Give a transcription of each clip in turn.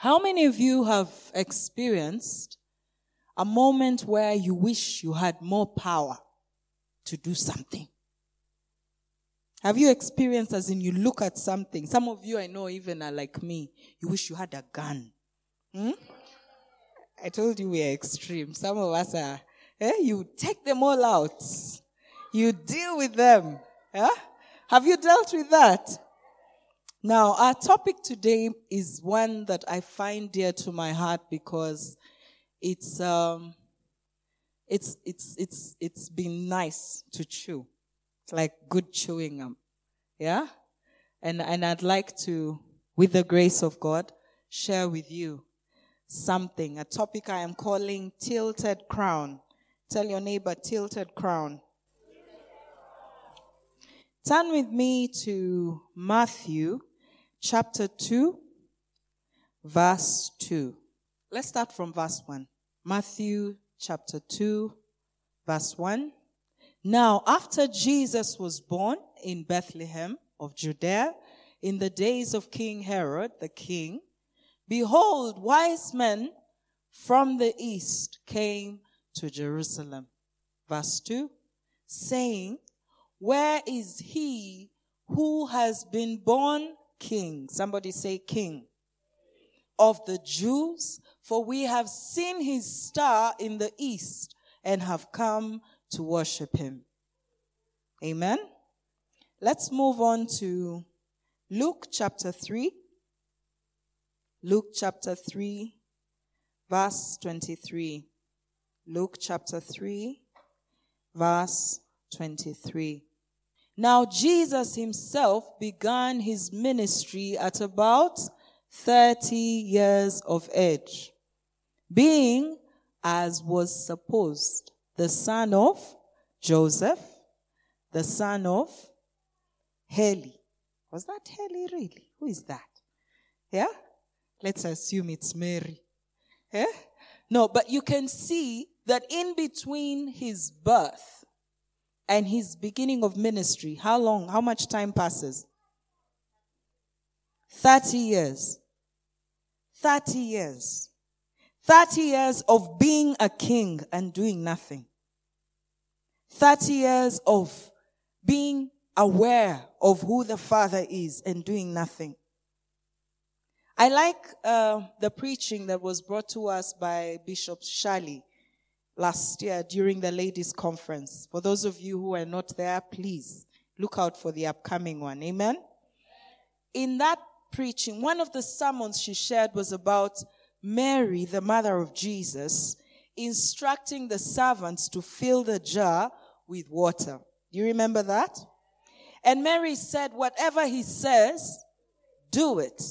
How many of you have experienced a moment where you wish you had more power to do something? Have you experienced as in you look at something? Some of you I know even are like me. You wish you had a gun. Hmm? I told you we are extreme. Some of us are, eh? You take them all out. You deal with them. Yeah? Have you dealt with that? Now, our topic today is one that I find dear to my heart because it's, um, it's, it's, it's, it's been nice to chew. It's like good chewing gum. Yeah? And, and I'd like to, with the grace of God, share with you something, a topic I am calling tilted crown. Tell your neighbor, tilted crown. Turn with me to Matthew chapter 2, verse 2. Let's start from verse 1. Matthew chapter 2, verse 1. Now, after Jesus was born in Bethlehem of Judea, in the days of King Herod the king, behold, wise men from the east came to Jerusalem. Verse 2, saying, Where is he who has been born king? Somebody say king. Of the Jews, for we have seen his star in the east and have come to worship him. Amen. Let's move on to Luke chapter 3. Luke chapter 3, verse 23. Luke chapter 3, verse 23. Now, Jesus himself began his ministry at about 30 years of age, being, as was supposed, the son of Joseph, the son of Heli. Was that Heli really? Who is that? Yeah? Let's assume it's Mary. Yeah? No, but you can see that in between his birth and his beginning of ministry, how long, how much time passes? 30 years. 30 years. 30 years of being a king and doing nothing. 30 years of being aware of who the Father is and doing nothing. I like uh, the preaching that was brought to us by Bishop Shali last year during the ladies' conference. For those of you who are not there, please look out for the upcoming one. Amen. In that preaching, one of the sermons she shared was about Mary, the mother of Jesus, instructing the servants to fill the jar with water. Do you remember that? And Mary said, whatever he says, do it.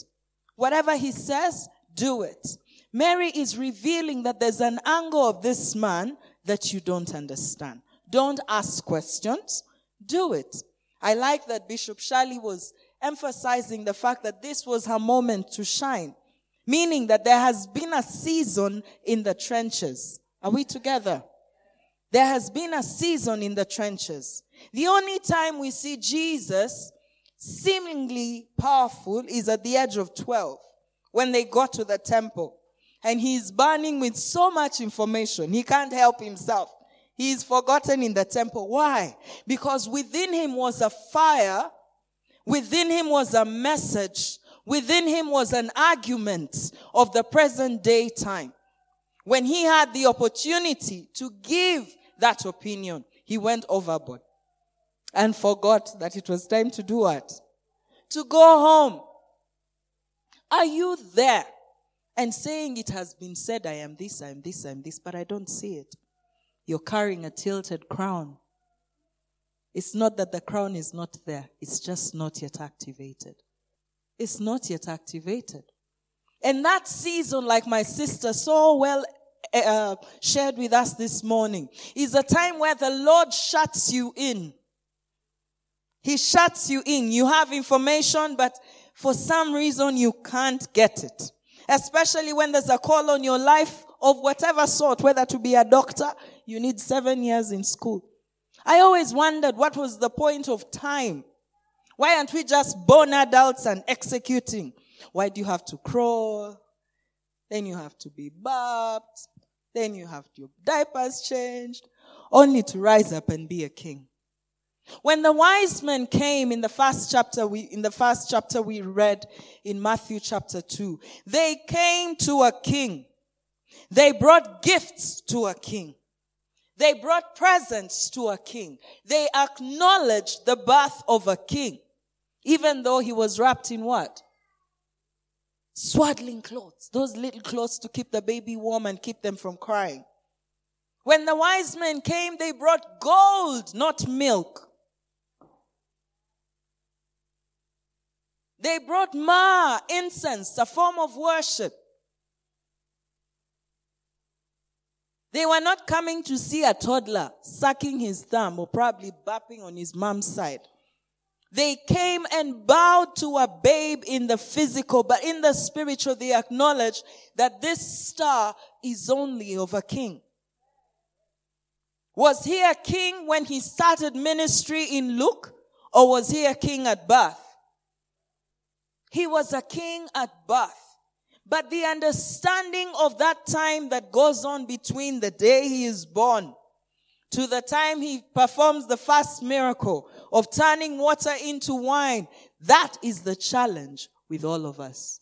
Whatever he says, do it. Mary is revealing that there's an angle of this man that you don't understand. Don't ask questions. Do it. I like that Bishop Shali was emphasizing the fact that this was her moment to shine, meaning that there has been a season in the trenches. Are we together? There has been a season in the trenches. The only time we see Jesus seemingly powerful is at the age of 12 when they got to the temple and he's burning with so much information. He can't help himself. He's forgotten in the temple. Why? Because within him was a fire. Within him was a message. Within him was an argument of the present day time. When he had the opportunity to give that opinion, he went overboard and forgot that it was time to do what? To go home. Are you there and saying it has been said, I am this, I am this, I am this, but I don't see it? You're carrying a tilted crown. It's not that the crown is not there, it's just not yet activated. It's not yet activated. And that season, like my sister so well uh, shared with us this morning is a time where the Lord shuts you in. He shuts you in. You have information, but for some reason you can't get it. Especially when there's a call on your life of whatever sort, whether to be a doctor, you need seven years in school. I always wondered what was the point of time? Why aren't we just born adults and executing? Why do you have to crawl? Then you have to be bathed. Then you have your diapers changed, only to rise up and be a king. When the wise men came in the first chapter, we, in the first chapter we read in Matthew chapter 2, they came to a king. They brought gifts to a king. They brought presents to a king. They acknowledged the birth of a king, even though he was wrapped in what? Swaddling clothes. Those little clothes to keep the baby warm and keep them from crying. When the wise men came, they brought gold, not milk. They brought myrrh, incense, a form of worship. They were not coming to see a toddler sucking his thumb or probably bapping on his mom's side. They came and bowed to a babe in the physical, but in the spiritual, they acknowledged that this star is only of a king. Was he a king when he started ministry in Luke, or was he a king at birth? He was a king at birth. But the understanding of that time that goes on between the day he is born to the time he performs the first miracle of turning water into wine, that is the challenge with all of us.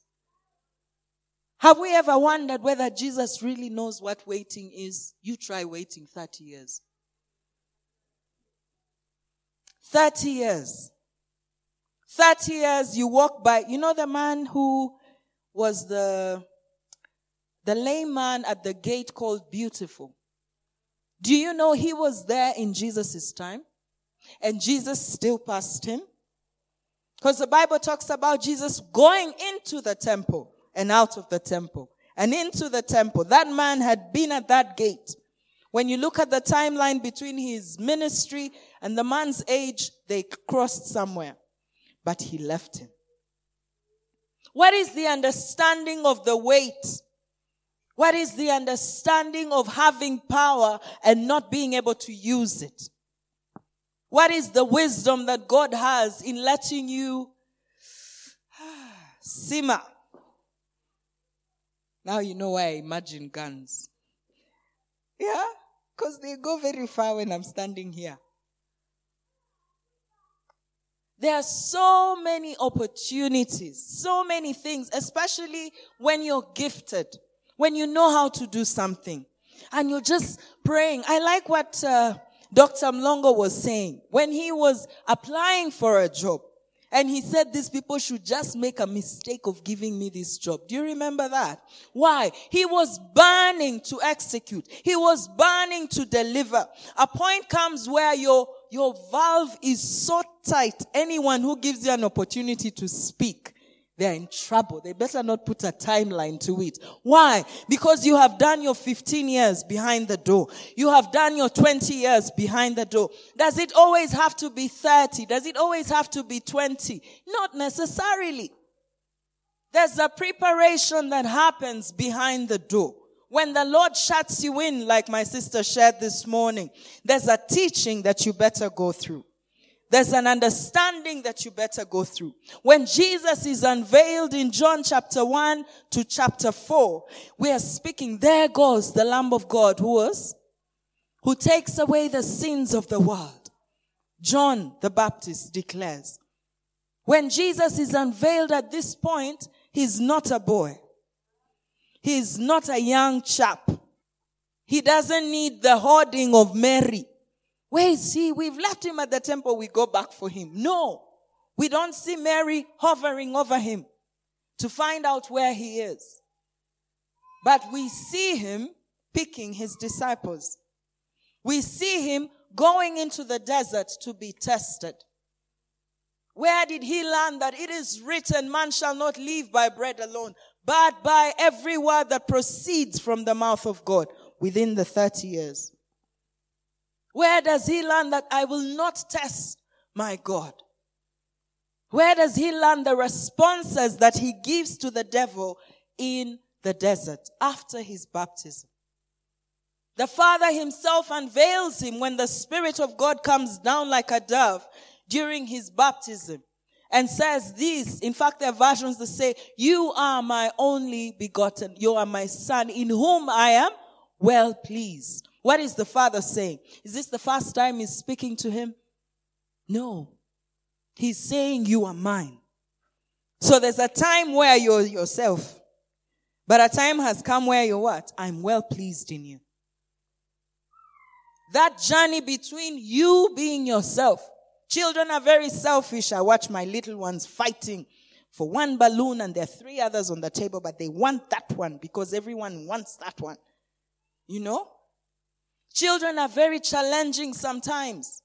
Have we ever wondered whether Jesus really knows what waiting is? You try waiting 30 years. 30 years. 30 years you walk by, you know the man who was the, the lame man at the gate called Beautiful. Do you know he was there in Jesus' time? And Jesus still passed him? Because the Bible talks about Jesus going into the temple and out of the temple and into the temple. That man had been at that gate. When you look at the timeline between his ministry and the man's age, they crossed somewhere. But he left him. What is the understanding of the wait? What is the understanding of having power and not being able to use it? What is the wisdom that God has in letting you simmer? Now you know why I imagine guns. Yeah? Because they go very far when I'm standing here. There are so many opportunities, so many things, especially when you're gifted, when you know how to do something and you're just praying. I like what uh, Dr. Mlongo was saying when he was applying for a job. And he said these people should just make a mistake of giving me this job. Do you remember that? Why? He was burning to execute. He was burning to deliver. A point comes where your your valve is so tight. Anyone who gives you an opportunity to speak, they're in trouble. They better not put a timeline to it. Why? Because you have done your 15 years behind the door. You have done your 20 years behind the door. Does it always have to be 30? Does it always have to be 20? Not necessarily. There's a preparation that happens behind the door. When the Lord shuts you in, like my sister shared this morning, there's a teaching that you better go through. There's an understanding that you better go through. When Jesus is unveiled in John chapter 1 to chapter 4, we are speaking, there goes the Lamb of God who was, who takes away the sins of the world. John the Baptist declares. When Jesus is unveiled at this point, he's not a boy. He's not a young chap. He doesn't need the hoarding of Mary. Where is he? We've left him at the temple. We go back for him. No. We don't see Mary hovering over him to find out where he is. But we see him picking his disciples. We see him going into the desert to be tested. Where did he learn that it is written, man shall not live by bread alone, but by every word that proceeds from the mouth of God within the 30 years. Where does he learn that I will not test my God? Where does he learn the responses that he gives to the devil in the desert after his baptism? The Father himself unveils him when the Spirit of God comes down like a dove during his baptism. And says this. In fact, there are versions that say, you are my only begotten. You are my son in whom I am well pleased. What is the father saying? Is this the first time he's speaking to him? No. He's saying you are mine. So there's a time where you're yourself. But a time has come where you're what? I'm well pleased in you. That journey between you being yourself. Children are very selfish. I watch my little ones fighting for one balloon and there are three others on the table, but they want that one because everyone wants that one. You know? Children are very challenging sometimes.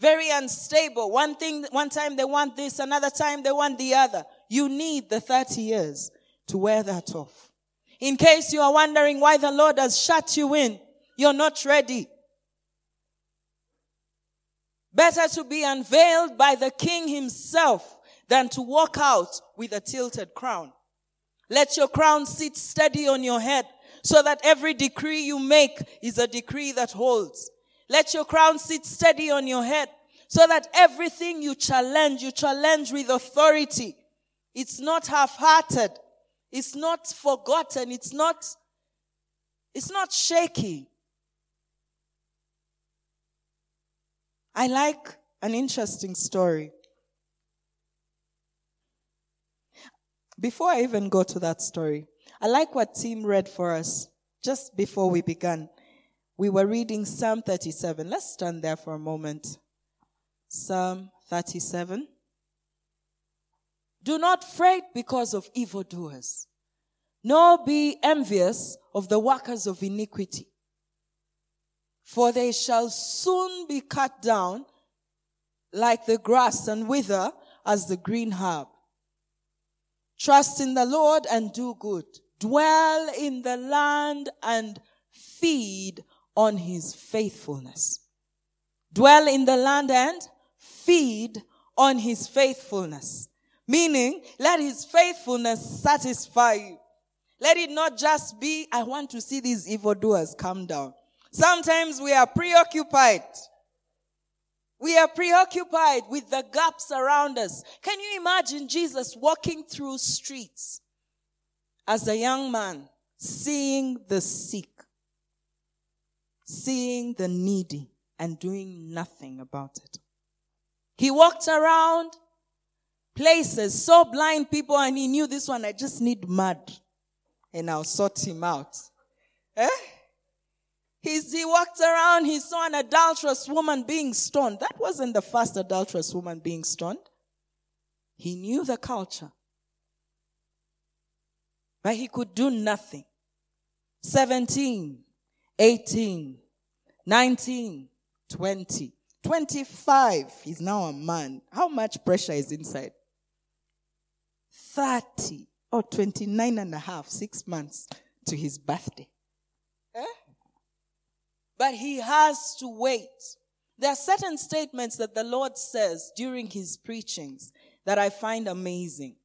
Very unstable. One thing, one time they want this, another time they want the other. You need the 30 years to wear that off. In case you are wondering why the Lord has shut you in, you're not ready. Better to be unveiled by the king himself than to walk out with a tilted crown. Let your crown sit steady on your head so that every decree you make is a decree that holds. Let your crown sit steady on your head so that everything you challenge, you challenge with authority. It's not half-hearted. It's not forgotten. It's not, it's not shaky. I like an interesting story. Before I even go to that story, I like what Tim read for us just before we began. We were reading Psalm 37. Let's stand there for a moment. Psalm 37. Do not fret because of evildoers, nor be envious of the workers of iniquity. For they shall soon be cut down like the grass and wither as the green herb. Trust in the Lord and do good. Dwell in the land and feed on his faithfulness. Dwell in the land and feed on his faithfulness. Meaning, let his faithfulness satisfy you. Let it not just be, I want to see these evildoers come down. Sometimes we are preoccupied. We are preoccupied with the gaps around us. Can you imagine Jesus walking through streets as a young man, seeing the sick, seeing the needy, and doing nothing about it. He walked around places, saw blind people, and he knew this one, I just need mud, and I'll sort him out. Eh? He's, he walked around, he saw an adulterous woman being stoned. That wasn't the first adulterous woman being stoned. He knew the culture. But he could do nothing. 17, 18, 19, 20, 25. He's now a man. How much pressure is inside? 30 or 29 and a half, six months to his birthday. But he has to wait. There are certain statements that the Lord says during his preachings that I find amazing.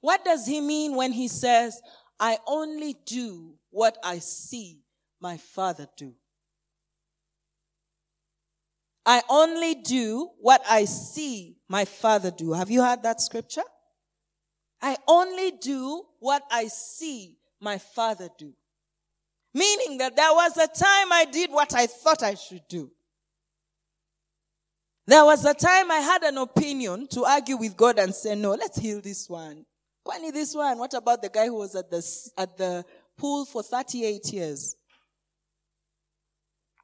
What does he mean when he says, I only do what I see my father do? I only do what I see my father do. Have you heard that scripture? I only do what I see my father do. Meaning that there was a time I did what I thought I should do. There was a time I had an opinion to argue with God and say, no, let's heal this one. Kwani this one? What about the guy who was at the, at the pool for 38 years?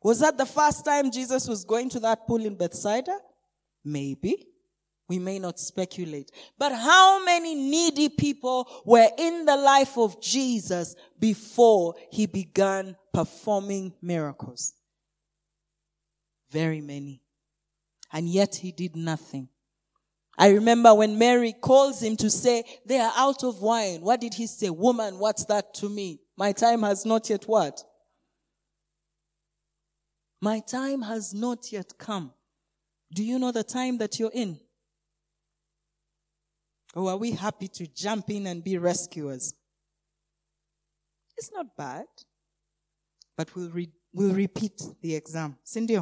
Was that the first time Jesus was going to that pool in Bethsaida? Maybe. We may not speculate. But how many needy people were in the life of Jesus before he began performing miracles? Very many. And yet he did nothing. I remember when Mary calls him to say, they are out of wine. What did he say? Woman, what's that to me? My time has not yet what? My time has not yet come. Do you know the time that you're in? Or are we happy to jump in and be rescuers? It's not bad, but we'll, re- we'll repeat the exam. Cindy,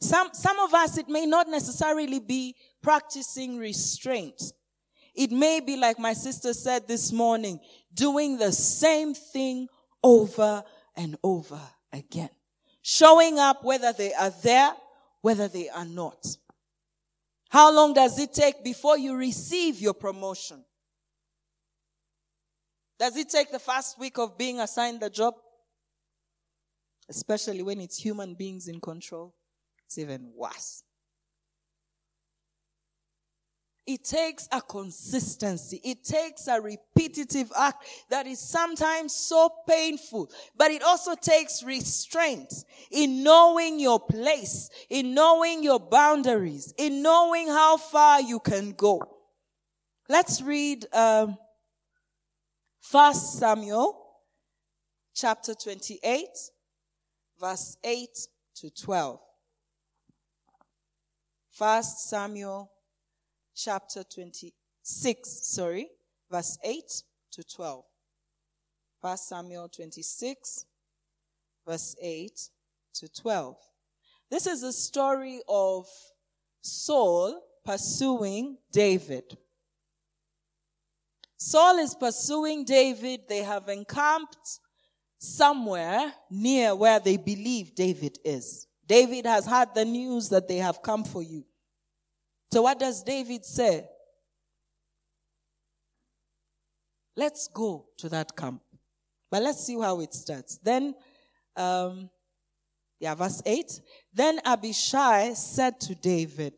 Some, some of us, it may not necessarily be practicing restraint. It may be like my sister said this morning, doing the same thing over and over again. Showing up whether they are there, whether they are not. How long does it take before you receive your promotion? Does it take the first week of being assigned the job? Especially when it's human beings in control. It's even worse. It takes a consistency. It takes a repetitive act that is sometimes so painful, but it also takes restraint in knowing your place, in knowing your boundaries, in knowing how far you can go. Let's read um, Samuel chapter 28, verse 8 to 12. First Samuel chapter 26, sorry, verse 8 to 12. First Samuel 26, verse 8 to 12. This is the story of Saul pursuing David. Saul is pursuing David. They have encamped somewhere near where they believe David is. David has had the news that they have come for you. So what does David say? Let's go to that camp. But let's see how it starts. Then, um, yeah, verse 8. Then Abishai said to David,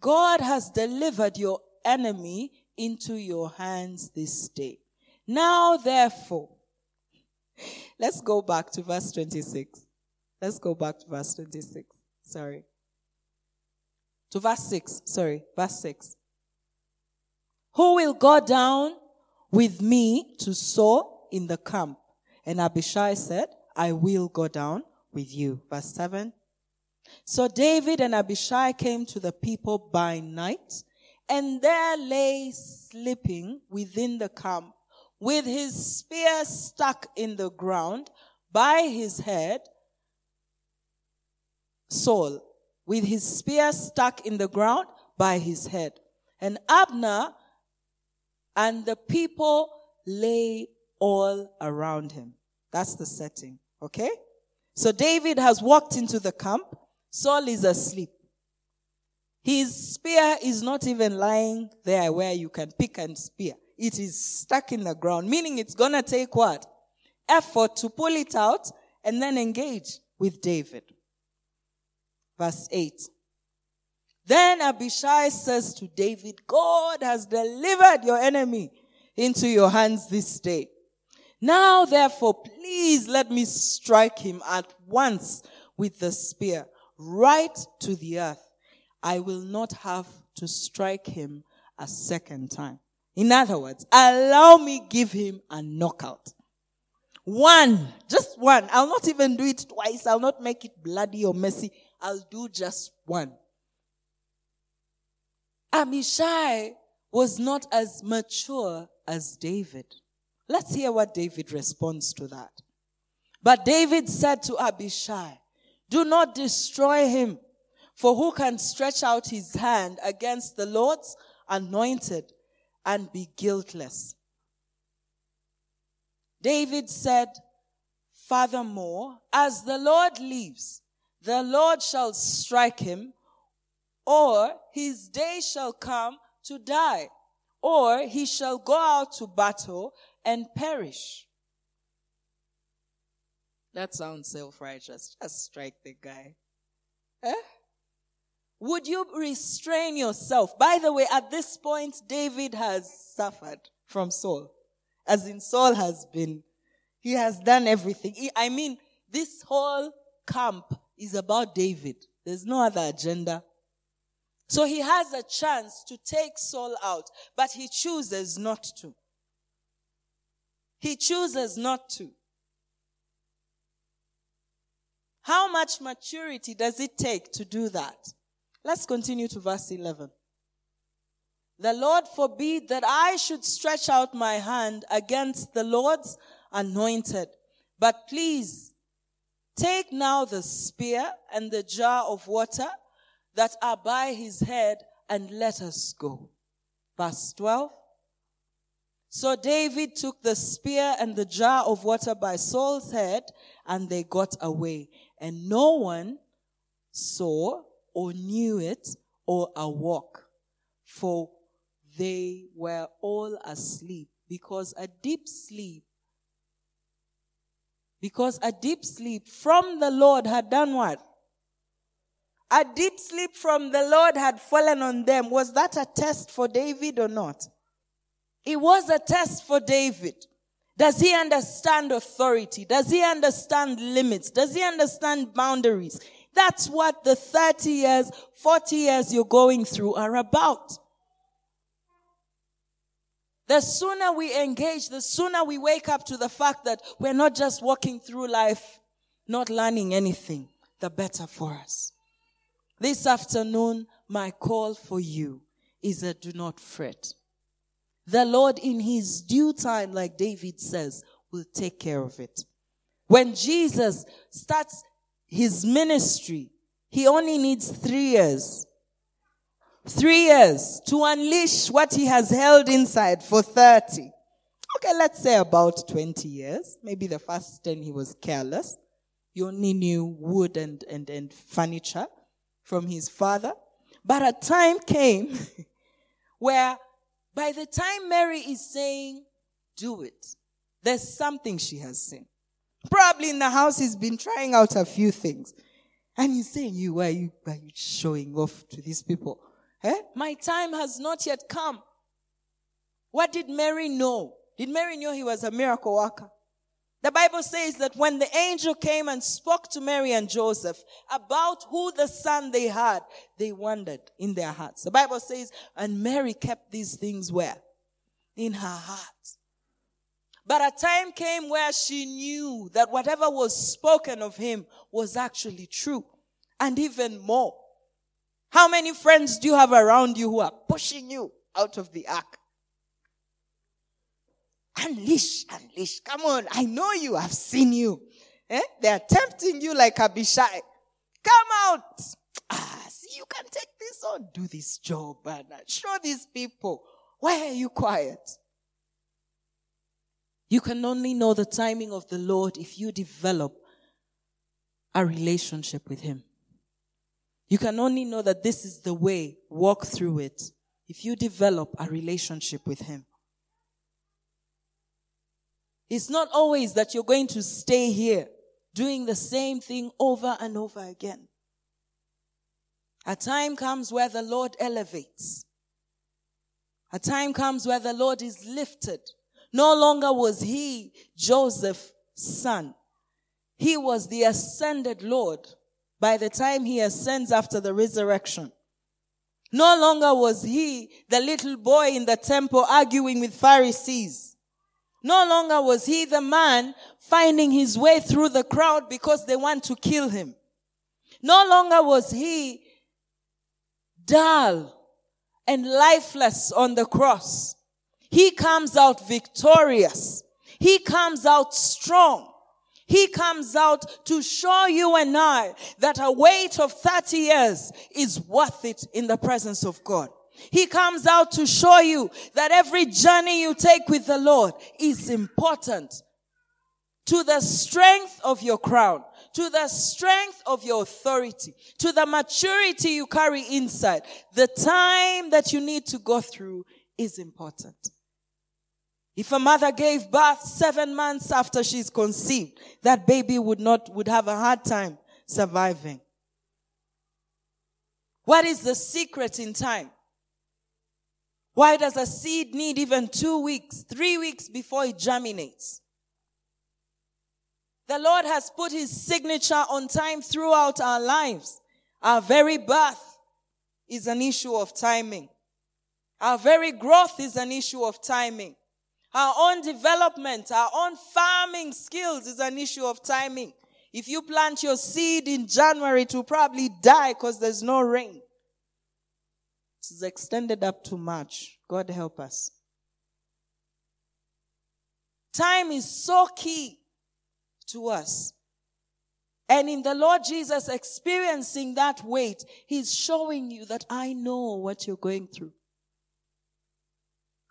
God has delivered your enemy into your hands this day. Now, therefore, let's go back to verse 26. Let's go back to verse 26. Sorry. To verse 6. Sorry, verse 6. Who will go down with me to Saul in the camp? And Abishai said, I will go down with you. Verse 7. So David and Abishai came to the people by night, and there lay sleeping within the camp with his spear stuck in the ground by his head Saul with his spear stuck in the ground by his head. And Abner and the people lay all around him. That's the setting. Okay? So David has walked into the camp. Saul is asleep. His spear is not even lying there where you can pick and spear. It is stuck in the ground, meaning it's gonna take what? Effort to pull it out and then engage with David. Verse 8. Then Abishai says to David, God has delivered your enemy into your hands this day. Now therefore, please let me strike him at once with the spear, right to the earth. I will not have to strike him a second time. In other words, allow me give him a knockout. One, just one. I'll not even do it twice. I'll not make it bloody or messy. I'll do just one. Abishai was not as mature as David. Let's hear what David responds to that. But David said to Abishai, do not destroy him, for who can stretch out his hand against the Lord's anointed and be guiltless? David said, furthermore, as the Lord lives, the Lord shall strike him, or his day shall come to die, or he shall go out to battle and perish. That sounds self-righteous. Just strike the guy. Eh? Would you restrain yourself? By the way, at this point, David has suffered from Saul. As in Saul has been, he has done everything. I mean, this whole camp is about David. There's no other agenda. So he has a chance to take Saul out, but he chooses not to. He chooses not to. How much maturity does it take to do that? Let's continue to verse 11. The Lord forbid that I should stretch out my hand against the Lord's anointed, but please Take now the spear and the jar of water that are by his head and let us go. Verse 12. So David took the spear and the jar of water by Saul's head and they got away. And no one saw or knew it or awoke, for they were all asleep because a deep sleep because a deep sleep from the Lord had done what? A deep sleep from the Lord had fallen on them. Was that a test for David or not? It was a test for David. Does he understand authority? Does he understand limits? Does he understand boundaries? That's what the 30 years, 40 years you're going through are about. The sooner we engage, the sooner we wake up to the fact that we're not just walking through life, not learning anything, the better for us. This afternoon, my call for you is that do not fret. The Lord in his due time, like David says, will take care of it. When Jesus starts his ministry, he only needs three years Three years to unleash what he has held inside for 30. Okay, let's say about 20 years. Maybe the first 10 he was careless. He only knew wood and, and, and furniture from his father. But a time came where by the time Mary is saying, do it, there's something she has seen. Probably in the house he's been trying out a few things. And he's saying, you, why are you, why are you showing off to these people? Eh? My time has not yet come. What did Mary know? Did Mary know he was a miracle worker? The Bible says that when the angel came and spoke to Mary and Joseph about who the son they had, they wondered in their hearts. The Bible says, and Mary kept these things where? In her heart. But a time came where she knew that whatever was spoken of him was actually true. And even more, how many friends do you have around you who are pushing you out of the ark? Unleash, unleash. Come on. I know you. I've seen you. Eh? They are tempting you like Abishai. Come out. Ah, see, you can take this on. Do this job and show these people. Why are you quiet? You can only know the timing of the Lord if you develop a relationship with Him. You can only know that this is the way, walk through it, if you develop a relationship with Him. It's not always that you're going to stay here doing the same thing over and over again. A time comes where the Lord elevates. A time comes where the Lord is lifted. No longer was he Joseph's son. He was the ascended Lord by the time he ascends after the resurrection. No longer was he the little boy in the temple arguing with Pharisees. No longer was he the man finding his way through the crowd because they want to kill him. No longer was he dull and lifeless on the cross. He comes out victorious. He comes out strong. He comes out to show you and I that a wait of 30 years is worth it in the presence of God. He comes out to show you that every journey you take with the Lord is important to the strength of your crown, to the strength of your authority, to the maturity you carry inside. The time that you need to go through is important. If a mother gave birth seven months after she's conceived, that baby would not, would have a hard time surviving. What is the secret in time? Why does a seed need even two weeks, three weeks before it germinates? The Lord has put his signature on time throughout our lives. Our very birth is an issue of timing. Our very growth is an issue of timing. Our own development, our own farming skills is an issue of timing. If you plant your seed in January, it will probably die because there's no rain. It's extended up to March. God help us. Time is so key to us. And in the Lord Jesus experiencing that wait, He's showing you that I know what you're going through.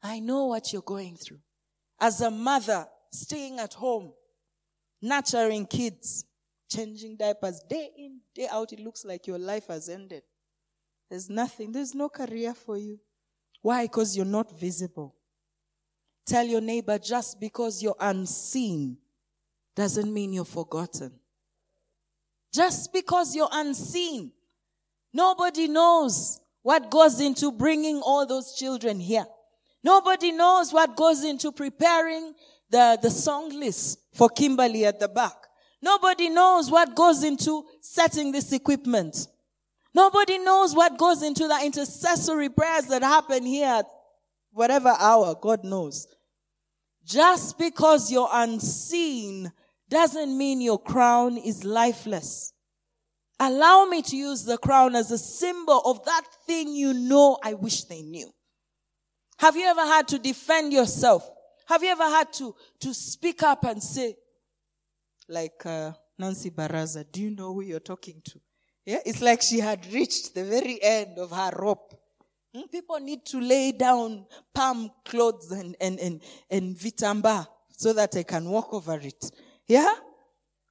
I know what you're going through. As a mother, staying at home, nurturing kids, changing diapers day in, day out, it looks like your life has ended. There's nothing, there's no career for you. Why? Because you're not visible. Tell your neighbor just because you're unseen doesn't mean you're forgotten. Just because you're unseen, nobody knows what goes into bringing all those children here. Nobody knows what goes into preparing the, the song list for Kimberly at the back. Nobody knows what goes into setting this equipment. Nobody knows what goes into the intercessory prayers that happen here at whatever hour, God knows. Just because you're unseen doesn't mean your crown is lifeless. Allow me to use the crown as a symbol of that thing you know I wish they knew. Have you ever had to defend yourself? Have you ever had to, to speak up and say, like uh, Nancy Baraza, do you know who you're talking to? Yeah, it's like she had reached the very end of her rope. Hmm? People need to lay down palm clothes and, and, and, and vitamba so that I can walk over it. Yeah?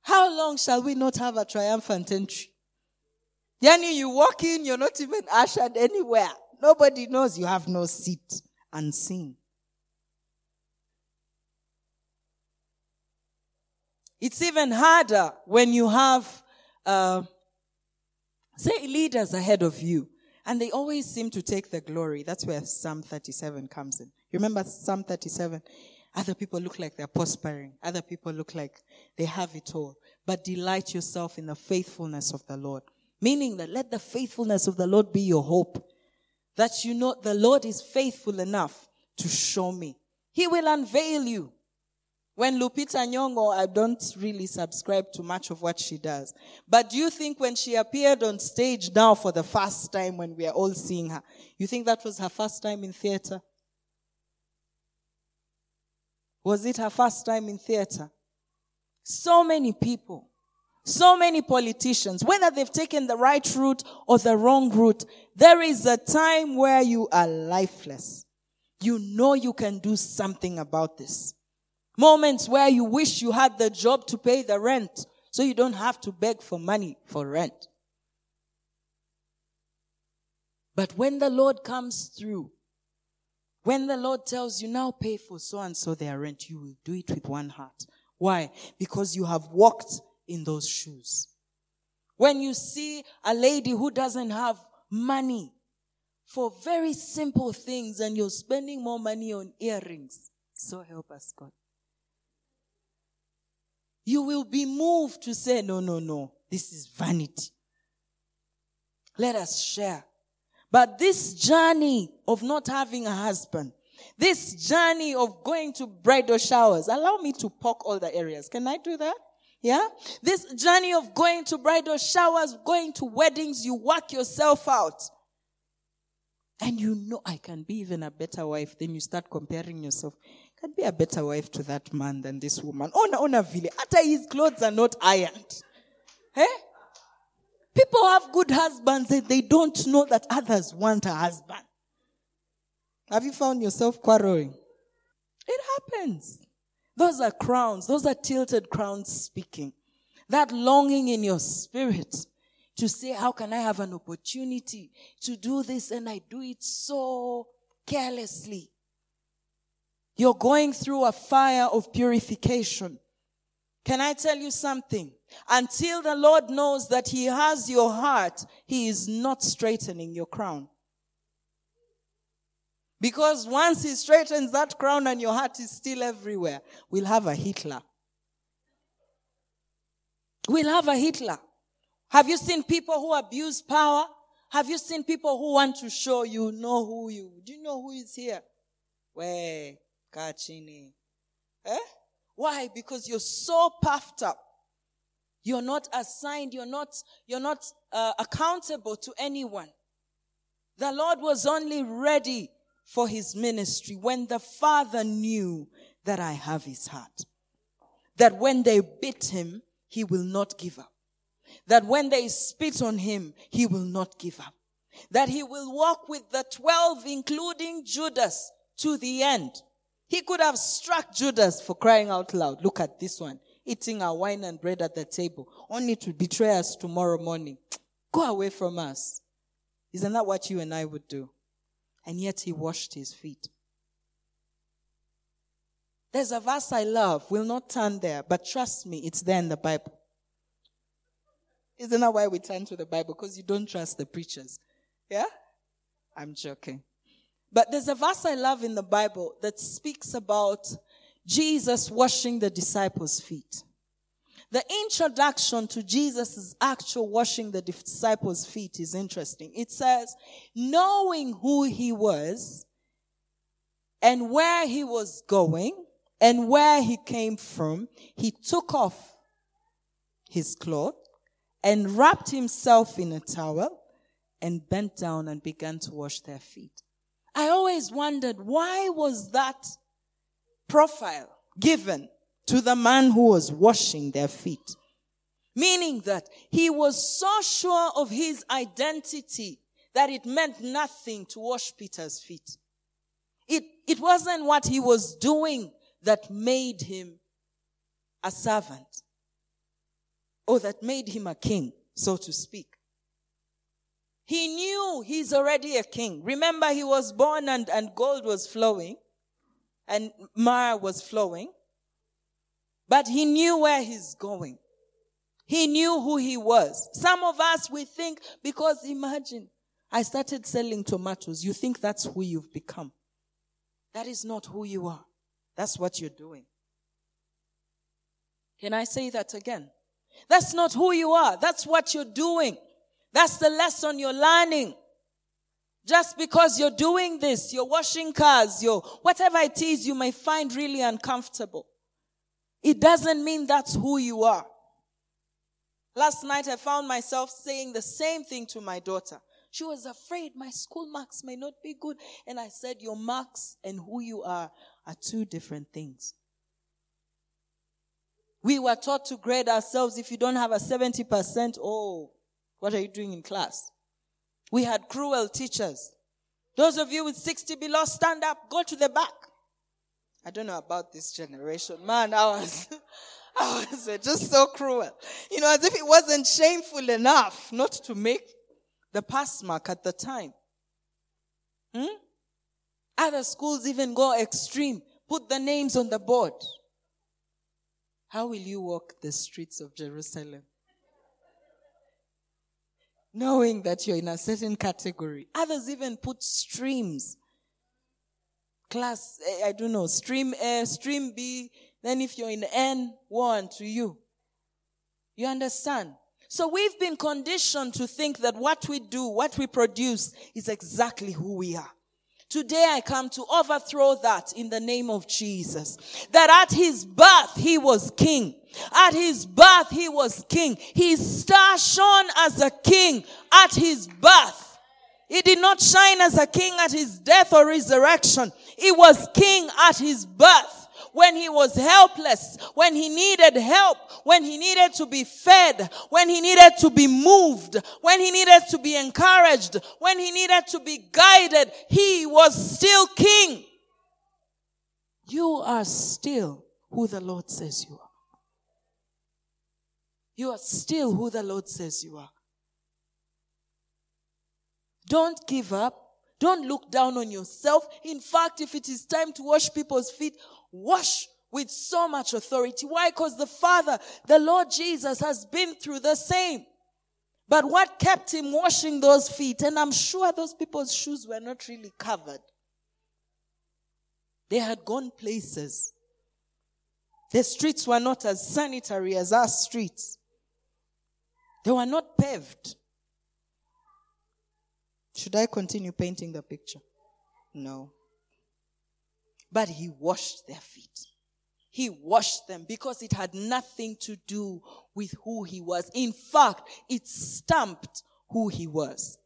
How long shall we not have a triumphant entry? Yani, you walk in, you're not even ushered anywhere. Nobody knows you have no seat unseen. It's even harder when you have, uh, say, leaders ahead of you, and they always seem to take the glory. That's where Psalm 37 comes in. You remember Psalm 37? Other people look like they're prospering. Other people look like they have it all. But delight yourself in the faithfulness of the Lord. Meaning that let the faithfulness of the Lord be your hope. That you know the Lord is faithful enough to show me. He will unveil you. When Lupita Nyong'o, I don't really subscribe to much of what she does. But do you think when she appeared on stage now for the first time when we are all seeing her, you think that was her first time in theater? Was it her first time in theater? So many people, so many politicians, whether they've taken the right route or the wrong route, there is a time where you are lifeless. You know you can do something about this. Moments where you wish you had the job to pay the rent so you don't have to beg for money for rent. But when the Lord comes through, when the Lord tells you now pay for so and so their rent, you will do it with one heart. Why? Because you have walked in those shoes. When you see a lady who doesn't have money for very simple things and you're spending more money on earrings, so help us God you will be moved to say, no, no, no, this is vanity. Let us share. But this journey of not having a husband, this journey of going to bridal showers, allow me to poke all the areas. Can I do that? Yeah? This journey of going to bridal showers, going to weddings, you work yourself out. And you know I can be even a better wife. Then you start comparing yourself I can be a better wife to that man than this woman. Ona ona vile. Hata his clothes are not ironed. Eh? People have good husbands and they don't know that others want a husband. Have you found yourself quarreling? It happens. Those are crowns. Those are tilted crowns speaking. That longing in your spirit to say, how can I have an opportunity to do this? And I do it so carelessly. You're going through a fire of purification. Can I tell you something? Until the Lord knows that He has your heart, He is not straightening your crown. Because once He straightens that crown and your heart is still everywhere, we'll have a Hitler. We'll have a Hitler. Have you seen people who abuse power? Have you seen people who want to show you know who you? Do you know who is here? Where? Kachini. Eh? Why? Because you're so puffed up. You're not assigned, you're not, you're not uh, accountable to anyone. The Lord was only ready for his ministry when the Father knew that I have his heart. That when they beat him, he will not give up. that when they spit on him, he will not give up. That he will walk with the 12, including Judas, to the end. He could have struck Judas for crying out loud. Look at this one, eating our wine and bread at the table, only to betray us tomorrow morning. Go away from us. Isn't that what you and I would do? And yet he washed his feet. There's a verse I love. We'll not turn there, but trust me, it's there in the Bible. Isn't that why we turn to the Bible? Because you don't trust the preachers. Yeah? I'm joking. But there's a verse I love in the Bible that speaks about Jesus washing the disciples' feet. The introduction to Jesus' actual washing the disciples' feet is interesting. It says, knowing who he was and where he was going and where he came from, he took off his cloth and wrapped himself in a towel and bent down and began to wash their feet. I always wondered why was that profile given to the man who was washing their feet? Meaning that he was so sure of his identity that it meant nothing to wash Peter's feet. It, it wasn't what he was doing that made him a servant or that made him a king, so to speak. He knew he's already a king. Remember, he was born and, and gold was flowing and myrrh was flowing. But he knew where he's going. He knew who he was. Some of us, we think, because imagine, I started selling tomatoes. You think that's who you've become. That is not who you are. That's what you're doing. Can I say that again? That's not who you are. That's what you're doing. That's the lesson you're learning. Just because you're doing this, you're washing cars, you're whatever it is you may find really uncomfortable. It doesn't mean that's who you are. Last night I found myself saying the same thing to my daughter. She was afraid my school marks may not be good. And I said, your marks and who you are are two different things. We were taught to grade ourselves if you don't have a 70%, oh, what are you doing in class? We had cruel teachers. Those of you with 60 below, stand up, go to the back. I don't know about this generation. Man, I was, I was just so cruel. You know, as if it wasn't shameful enough not to make the pass mark at the time. Hmm? Other schools even go extreme. Put the names on the board. How will you walk the streets of Jerusalem? knowing that you're in a certain category. Others even put streams. Class, eh, I don't know, stream A, stream B. Then if you're in N, one to you. You understand? So we've been conditioned to think that what we do, what we produce is exactly who we are. Today I come to overthrow that in the name of Jesus. That at his birth he was king. At his birth he was king. His star shone as a king at his birth. He did not shine as a king at his death or resurrection. He was king at his birth when he was helpless, when he needed help, when he needed to be fed, when he needed to be moved, when he needed to be encouraged, when he needed to be guided, he was still king. You are still who the Lord says you are. You are still who the Lord says you are. Don't give up. Don't look down on yourself. In fact, if it is time to wash people's feet, wash with so much authority. Why? Because the Father, the Lord Jesus has been through the same. But what kept him washing those feet? And I'm sure those people's shoes were not really covered. They had gone places. The streets were not as sanitary as our streets. They were not paved. Should I continue painting the picture? No. But he washed their feet. He washed them because it had nothing to do with who he was. In fact, it stamped who he was.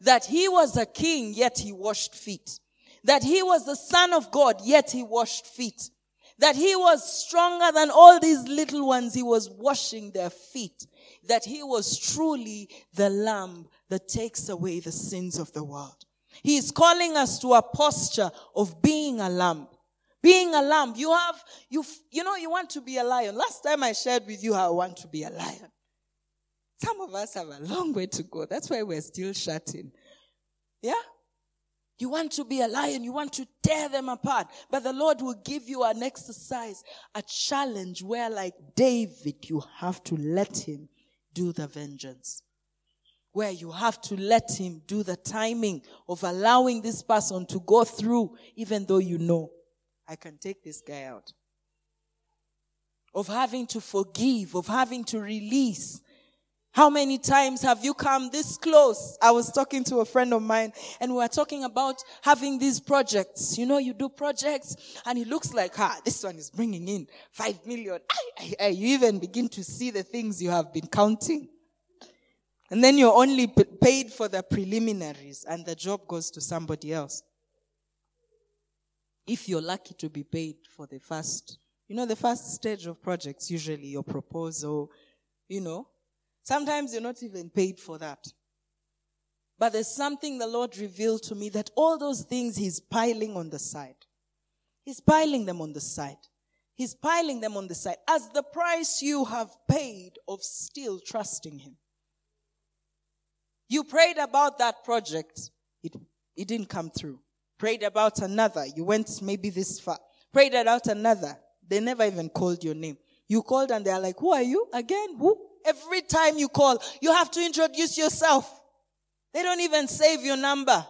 That he was a king, yet he washed feet. That he was the son of God, yet he washed feet. That he was stronger than all these little ones, he was washing their feet. that he was truly the lamb that takes away the sins of the world. He is calling us to a posture of being a lamb. Being a lamb, you have, you, you know, you want to be a lion. Last time I shared with you how I want to be a lion. Some of us have a long way to go. That's why we're still shutting. Yeah? You want to be a lion, you want to tear them apart. But the Lord will give you an exercise, a challenge where, like David, you have to let him do the vengeance. Where you have to let him do the timing of allowing this person to go through, even though you know, I can take this guy out. Of having to forgive, of having to release, how many times have you come this close? I was talking to a friend of mine and we were talking about having these projects. You know, you do projects and it looks like, ah, this one is bringing in five million. you even begin to see the things you have been counting. And then you're only paid for the preliminaries and the job goes to somebody else. If you're lucky to be paid for the first, you know, the first stage of projects, usually your proposal, you know, Sometimes you're not even paid for that. But there's something the Lord revealed to me that all those things He's piling on the side. He's piling them on the side. He's piling them on the side as the price you have paid of still trusting Him. You prayed about that project. It, it didn't come through. Prayed about another. You went maybe this far. Prayed about another. They never even called your name. You called and they're like, who are you? Again? Who? Every time you call, you have to introduce yourself. They don't even save your number.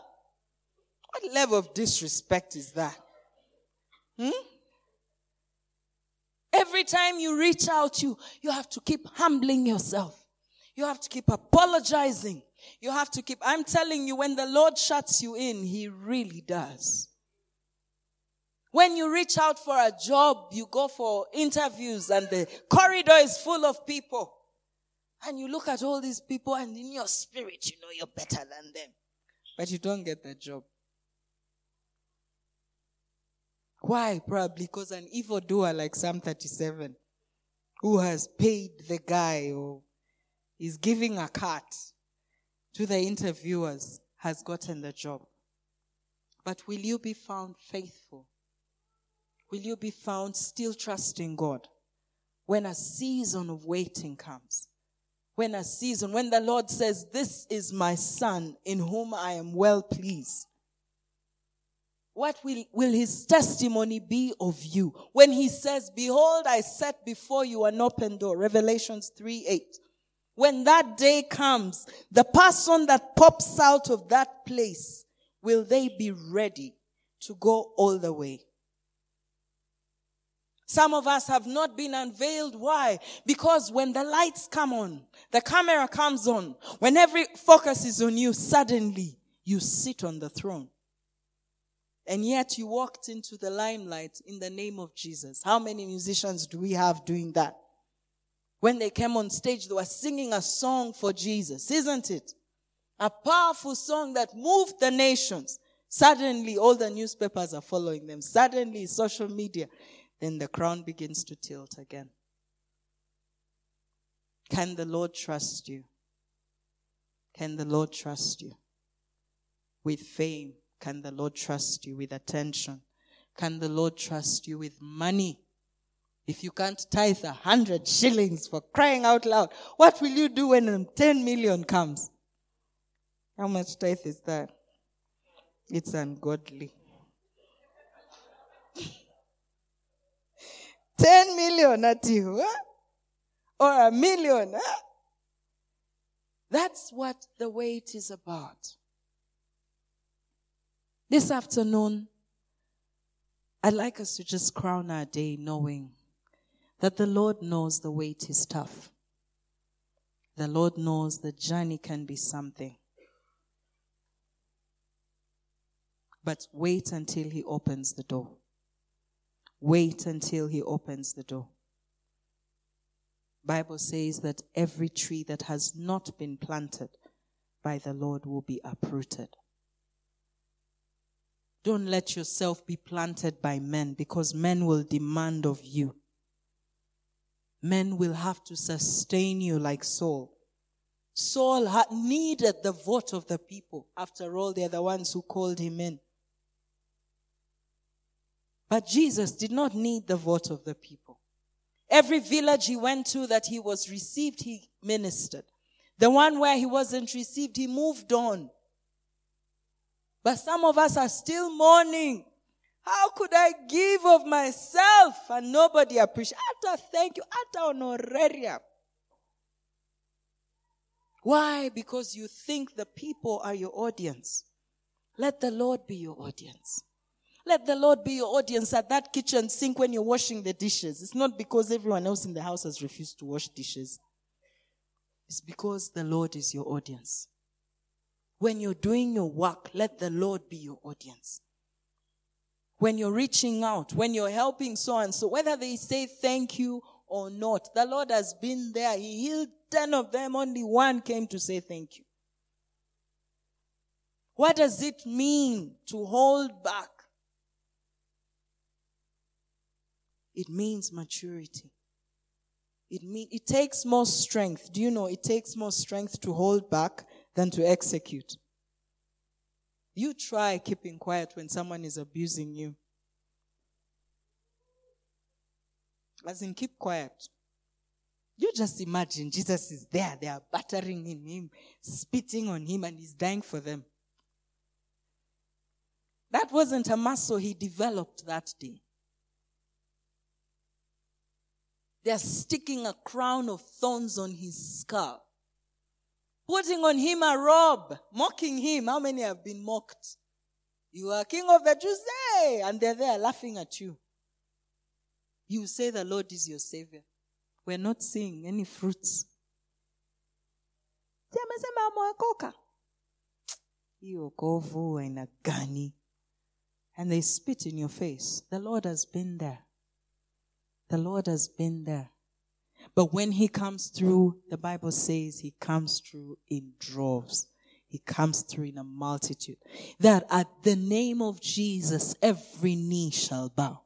What level of disrespect is that? Hmm? Every time you reach out, you, you have to keep humbling yourself. You have to keep apologizing. You have to keep, I'm telling you, when the Lord shuts you in, He really does. When you reach out for a job, you go for interviews and the corridor is full of people. And you look at all these people and in your spirit, you know you're better than them. But you don't get the job. Why? Probably because an evildoer like Psalm 37, who has paid the guy or is giving a cut to the interviewers, has gotten the job. But will you be found faithful? Will you be found still trusting God when a season of waiting comes? when a season, when the Lord says, This is my son in whom I am well pleased. What will, will his testimony be of you? When he says, Behold, I set before you an open door. Revelations 3 8. When that day comes, the person that pops out of that place, will they be ready to go all the way? Some of us have not been unveiled. Why? Because when the lights come on, the camera comes on, when every focus is on you, suddenly you sit on the throne. And yet you walked into the limelight in the name of Jesus. How many musicians do we have doing that? When they came on stage, they were singing a song for Jesus, isn't it? A powerful song that moved the nations. Suddenly, all the newspapers are following them. Suddenly, social media then the crown begins to tilt again. Can the Lord trust you? Can the Lord trust you? With fame, can the Lord trust you? With attention, can the Lord trust you? With money, if you can't tithe a hundred shillings for crying out loud, what will you do when 10 million comes? How much tithe is that? It's ungodly. 10 million at you, huh? or a million. Huh? That's what the weight is about. This afternoon, I'd like us to just crown our day knowing that the Lord knows the wait is tough. The Lord knows the journey can be something. But wait until He opens the door. Wait until he opens the door. Bible says that every tree that has not been planted by the Lord will be uprooted. Don't let yourself be planted by men because men will demand of you. Men will have to sustain you like Saul. Saul had needed the vote of the people. After all, they're the ones who called him in. But Jesus did not need the vote of the people. Every village he went to that he was received, he ministered. The one where he wasn't received, he moved on. But some of us are still mourning. How could I give of myself and nobody appreciate? Ata, thank you. Ata honoraria. Why? Because you think the people are your audience. Let the Lord be your audience. Let the Lord be your audience at that kitchen sink when you're washing the dishes. It's not because everyone else in the house has refused to wash dishes. It's because the Lord is your audience. When you're doing your work, let the Lord be your audience. When you're reaching out, when you're helping so and so, whether they say thank you or not, the Lord has been there. He healed 10 of them, only one came to say thank you. What does it mean to hold back? It means maturity. It mean, it takes more strength. Do you know it takes more strength to hold back than to execute? You try keeping quiet when someone is abusing you. As in, keep quiet. You just imagine Jesus is there, they are battering in him, spitting on him, and he's dying for them. That wasn't a muscle he developed that day. They're sticking a crown of thorns on his skull, putting on him a robe, mocking him. How many have been mocked? You are king of the Jews, hey! and they're there laughing at you. You say the Lord is your savior. We're not seeing any fruits. And they spit in your face. The Lord has been there. The Lord has been there. But when he comes through, the Bible says he comes through in droves. He comes through in a multitude. That at the name of Jesus, every knee shall bow.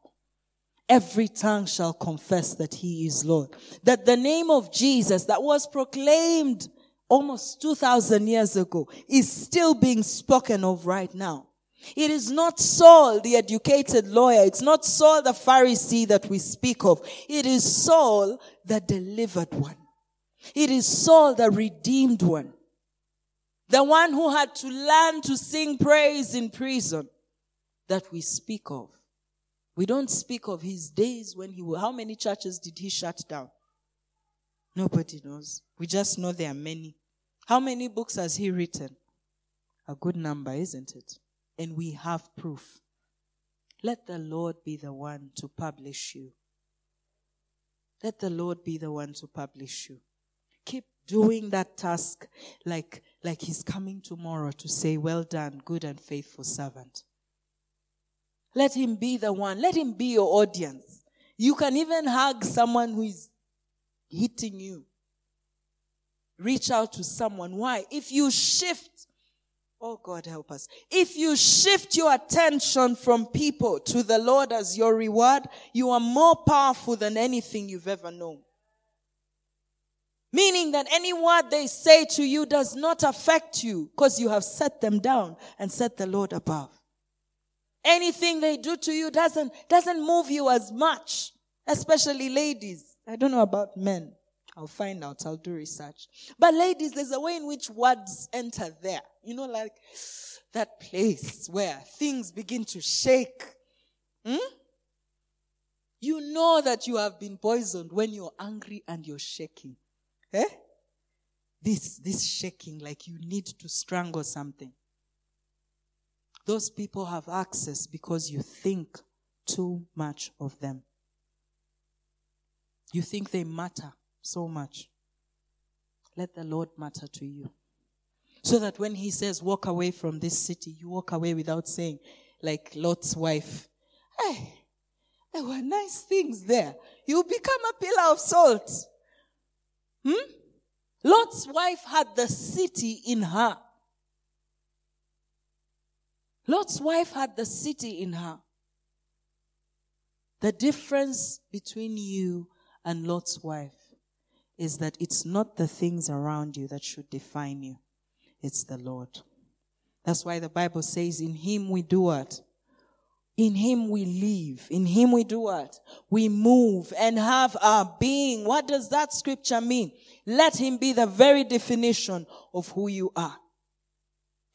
Every tongue shall confess that he is Lord. That the name of Jesus that was proclaimed almost 2000 years ago is still being spoken of right now. It is not Saul, the educated lawyer. It's not Saul, the Pharisee that we speak of. It is Saul, the delivered one. It is Saul, the redeemed one. The one who had to learn to sing praise in prison that we speak of. We don't speak of his days when he, how many churches did he shut down? Nobody knows. We just know there are many. How many books has he written? A good number, isn't it? And we have proof. Let the Lord be the one to publish you. Let the Lord be the one to publish you. Keep doing that task like, like He's coming tomorrow to say, Well done, good and faithful servant. Let Him be the one. Let Him be your audience. You can even hug someone who is hitting you. Reach out to someone. Why? If you shift Oh God, help us. If you shift your attention from people to the Lord as your reward, you are more powerful than anything you've ever known. Meaning that any word they say to you does not affect you because you have set them down and set the Lord above. Anything they do to you doesn't, doesn't move you as much, especially ladies. I don't know about men. I'll find out. I'll do research. But ladies, there's a way in which words enter there. You know, like that place where things begin to shake. Hmm? You know that you have been poisoned when you're angry and you're shaking. Eh? This, this shaking like you need to strangle something. Those people have access because you think too much of them. You think they matter so much. Let the Lord matter to you. So that when he says, walk away from this city, you walk away without saying, like Lot's wife, hey, there were nice things there. You become a pillar of salt. Hmm? Lot's wife had the city in her. Lot's wife had the city in her. The difference between you and Lot's wife is that it's not the things around you that should define you. It's the Lord. That's why the Bible says, in Him we do what? In Him we live. In Him we do what? We move and have our being. What does that scripture mean? Let Him be the very definition of who you are.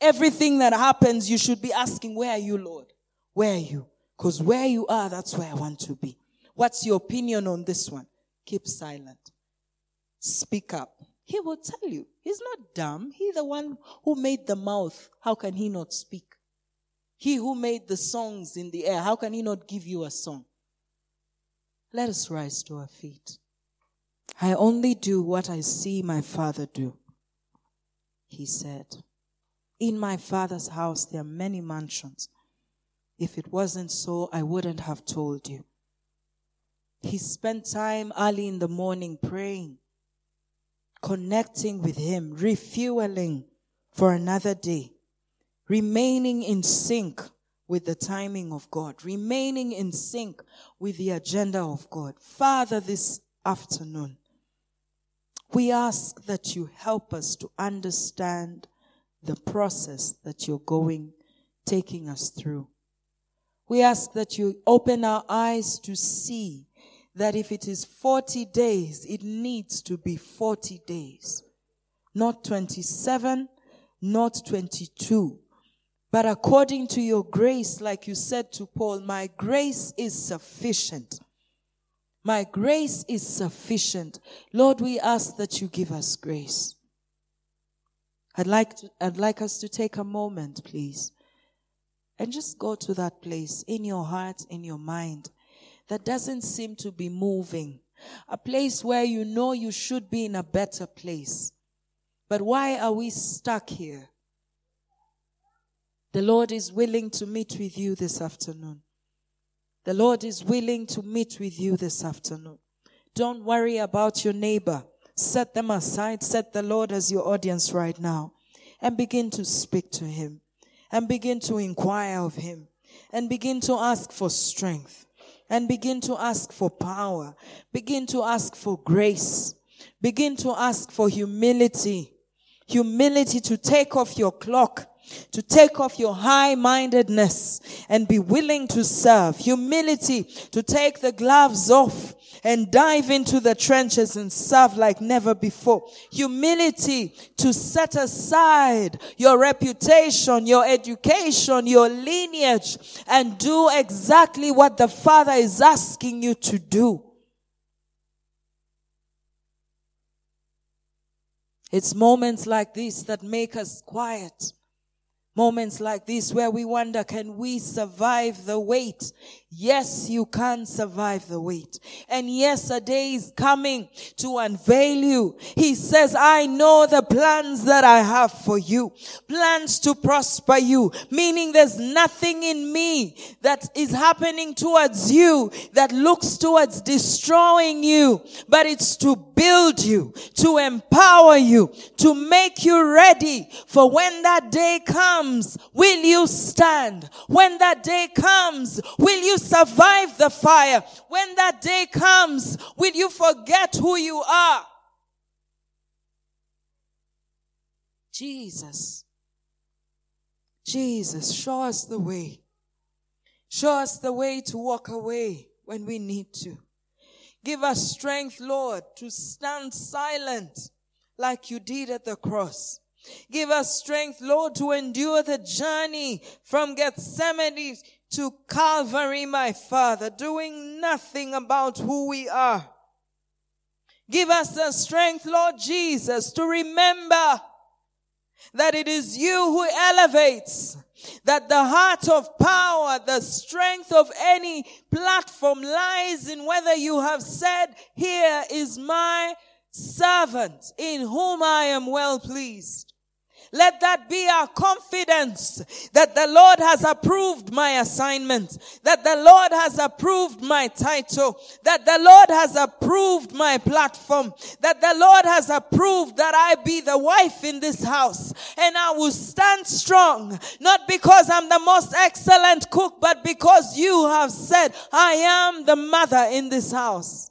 Everything that happens, you should be asking, where are you, Lord? Where are you? Because where you are, that's where I want to be. What's your opinion on this one? Keep silent. Speak up. He will tell you. He's not dumb. He's the one who made the mouth. How can he not speak? He who made the songs in the air. How can he not give you a song? Let us rise to our feet. I only do what I see my father do. He said, in my father's house there are many mansions. If it wasn't so, I wouldn't have told you. He spent time early in the morning praying connecting with Him, refueling for another day, remaining in sync with the timing of God, remaining in sync with the agenda of God. Father, this afternoon, we ask that you help us to understand the process that you're going, taking us through. We ask that you open our eyes to see that if it is 40 days, it needs to be 40 days. Not 27, not 22. But according to your grace, like you said to Paul, my grace is sufficient. My grace is sufficient. Lord, we ask that you give us grace. I'd like to, I'd like us to take a moment, please, and just go to that place in your heart, in your mind that doesn't seem to be moving. A place where you know you should be in a better place. But why are we stuck here? The Lord is willing to meet with you this afternoon. The Lord is willing to meet with you this afternoon. Don't worry about your neighbor. Set them aside. Set the Lord as your audience right now and begin to speak to him and begin to inquire of him and begin to ask for strength and begin to ask for power. Begin to ask for grace. Begin to ask for humility. Humility to take off your clock to take off your high mindedness and be willing to serve. Humility to take the gloves off and dive into the trenches and serve like never before. Humility to set aside your reputation, your education, your lineage and do exactly what the Father is asking you to do. It's moments like this that make us quiet Moments like this where we wonder, can we survive the wait? Yes, you can survive the wait. And yes, a day is coming to unveil you. He says, I know the plans that I have for you. Plans to prosper you. Meaning there's nothing in me that is happening towards you that looks towards destroying you, but it's to build you, to empower you, to make you ready for when that day comes. Will you stand? When that day comes, will you survive the fire? When that day comes, will you forget who you are? Jesus. Jesus, show us the way. Show us the way to walk away when we need to. Give us strength, Lord, to stand silent like you did at the cross. Give us strength, Lord, to endure the journey from Gethsemane to Calvary, my Father, doing nothing about who we are. Give us the strength, Lord Jesus, to remember that it is you who elevates that the heart of power, the strength of any platform lies in whether you have said, here is my servant in whom I am well pleased. Let that be our confidence that the Lord has approved my assignment, that the Lord has approved my title, that the Lord has approved my platform, that the Lord has approved that I be the wife in this house and I will stand strong, not because I'm the most excellent cook, but because you have said, I am the mother in this house.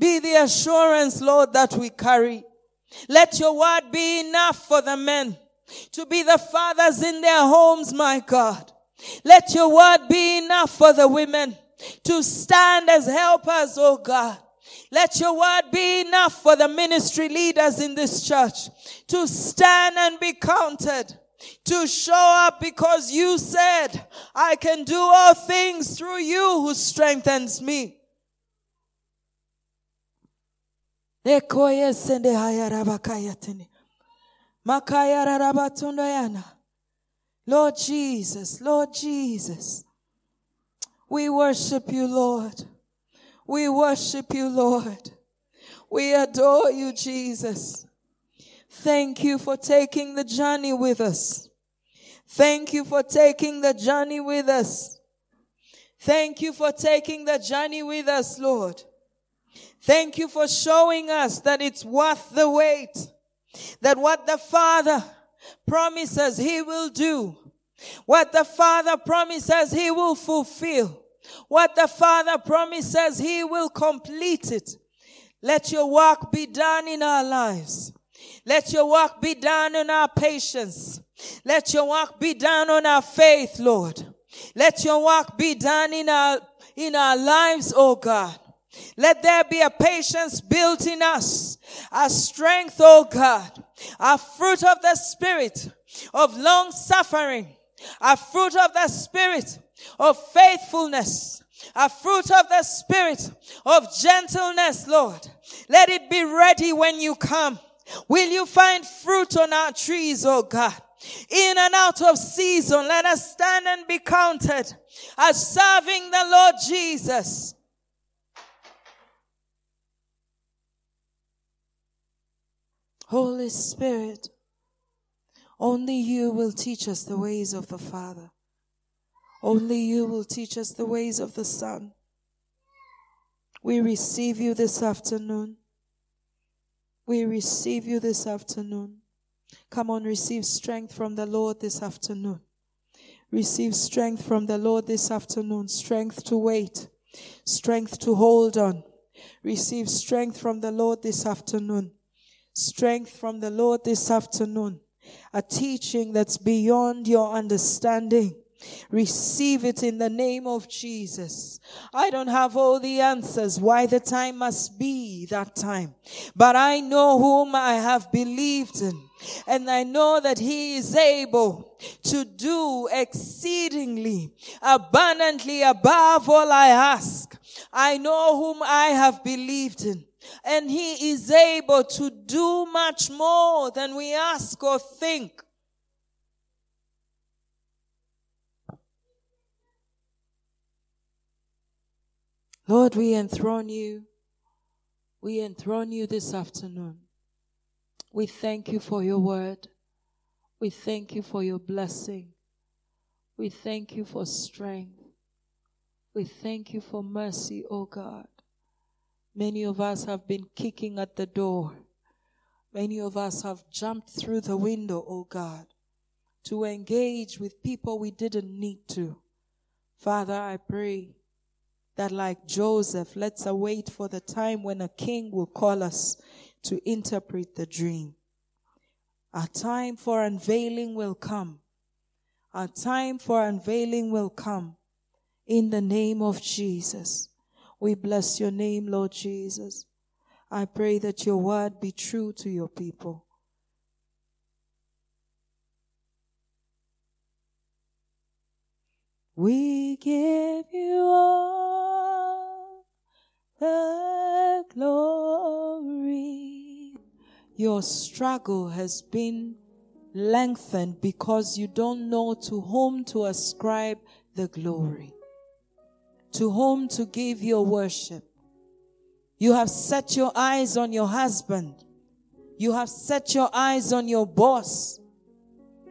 be the assurance, Lord, that we carry. Let your word be enough for the men to be the fathers in their homes, my God. Let your word be enough for the women to stand as helpers, oh God. Let your word be enough for the ministry leaders in this church to stand and be counted, to show up because you said, I can do all things through you who strengthens me. Lord Jesus, Lord Jesus, we worship you, Lord. We worship you, Lord. We adore you, Jesus. Thank you for taking the journey with us. Thank you for taking the journey with us. Thank you for taking the journey with us, Lord. Thank you for showing us that it's worth the wait. That what the Father promises He will do. What the Father promises He will fulfill. What the Father promises, He will complete it. Let your work be done in our lives. Let your work be done on our patience. Let your work be done on our faith, Lord. Let your work be done in our, in our lives, oh God. Let there be a patience built in us, a strength, oh God, a fruit of the Spirit of long suffering, a fruit of the Spirit of faithfulness, a fruit of the Spirit of gentleness, Lord. Let it be ready when you come. Will you find fruit on our trees, oh God? In and out of season, let us stand and be counted as serving the Lord Jesus. Holy Spirit, only you will teach us the ways of the Father. Only you will teach us the ways of the Son. We receive you this afternoon. We receive you this afternoon. Come on, receive strength from the Lord this afternoon. Receive strength from the Lord this afternoon. Strength to wait. Strength to hold on. Receive strength from the Lord this afternoon. Strength from the Lord this afternoon. A teaching that's beyond your understanding. Receive it in the name of Jesus. I don't have all the answers why the time must be that time, but I know whom I have believed in. And I know that he is able to do exceedingly abundantly above all I ask. I know whom I have believed in. And he is able to do much more than we ask or think. Lord, we enthrone you. We enthrone you this afternoon. We thank you for your word. We thank you for your blessing. We thank you for strength. We thank you for mercy, O oh God. Many of us have been kicking at the door. Many of us have jumped through the window, O oh God, to engage with people we didn't need to. Father, I pray that like Joseph, let's await for the time when a king will call us to interpret the dream. A time for unveiling will come. A time for unveiling will come in the name of Jesus. We bless your name, Lord Jesus. I pray that your word be true to your people. We give you all the glory. Your struggle has been lengthened because you don't know to whom to ascribe the glory, to whom to give your worship. You have set your eyes on your husband. You have set your eyes on your boss.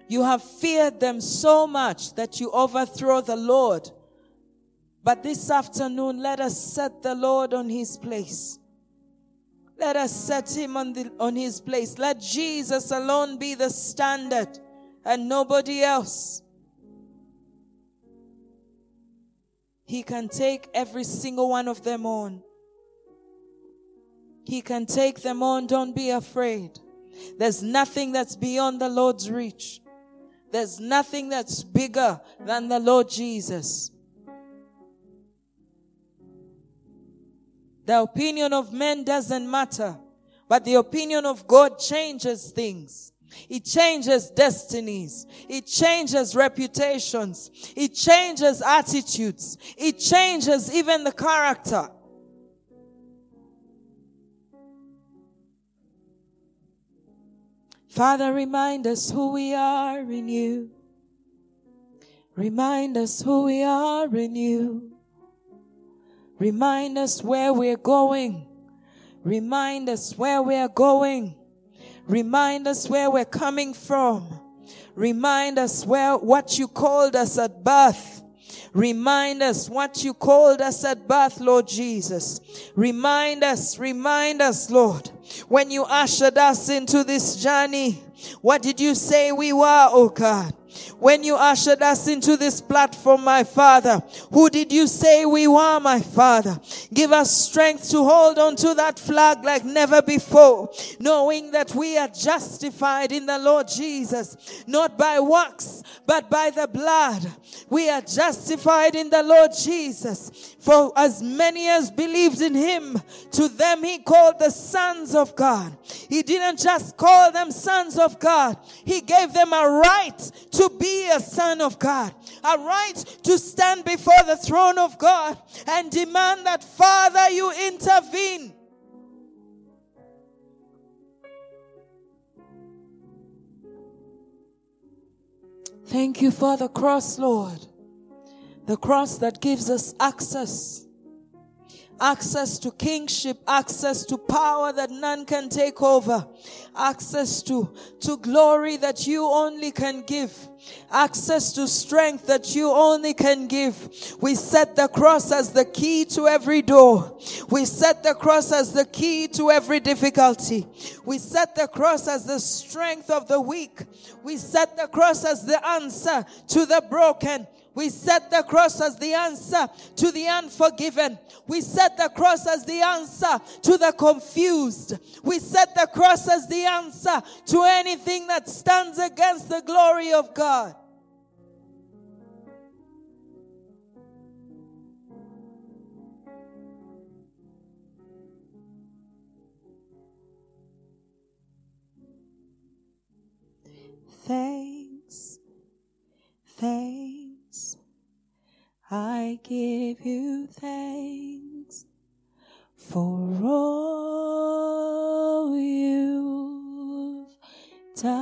You have feared them so much that you overthrow the Lord. But this afternoon, let us set the Lord on his place. Let us set him on, the, on his place. Let Jesus alone be the standard and nobody else. He can take every single one of them on. He can take them on. Don't be afraid. There's nothing that's beyond the Lord's reach. There's nothing that's bigger than the Lord Jesus. The opinion of men doesn't matter, but the opinion of God changes things. It changes destinies. It changes reputations. It changes attitudes. It changes even the character. Father, remind us who we are in you. Remind us who we are in you. Remind us where we're going. Remind us where we're going. Remind us where we're coming from. Remind us where, what you called us at birth. Remind us what you called us at birth, Lord Jesus. Remind us, remind us, Lord, when you ushered us into this journey. What did you say we were, oh God? When you ushered us into this platform, my Father, who did you say we were, my Father? Give us strength to hold on to that flag like never before, knowing that we are justified in the Lord Jesus, not by works, but by the blood. We are justified in the Lord Jesus. For as many as believed in him, to them he called the sons of God. He didn't just call them sons of God. He gave them a right to be a son of God, a right to stand before the throne of God and demand that Father, you intervene. Thank you for the cross, Lord. The cross that gives us access access to kingship, access to power that none can take over, access to, to glory that you only can give, access to strength that you only can give. We set the cross as the key to every door. We set the cross as the key to every difficulty. We set the cross as the strength of the weak. We set the cross as the answer to the broken. We set the cross as the answer to the unforgiven. We set the cross as the answer to the confused. We set the cross as the answer to anything that stands against the glory of God. Thanks, I give you thanks for all you've done.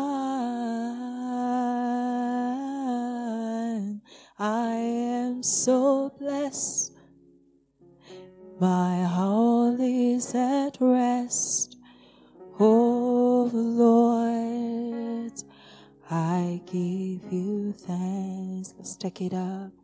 I am so blessed. My heart is at rest. Oh Lord, I give you thanks. Let's take it up.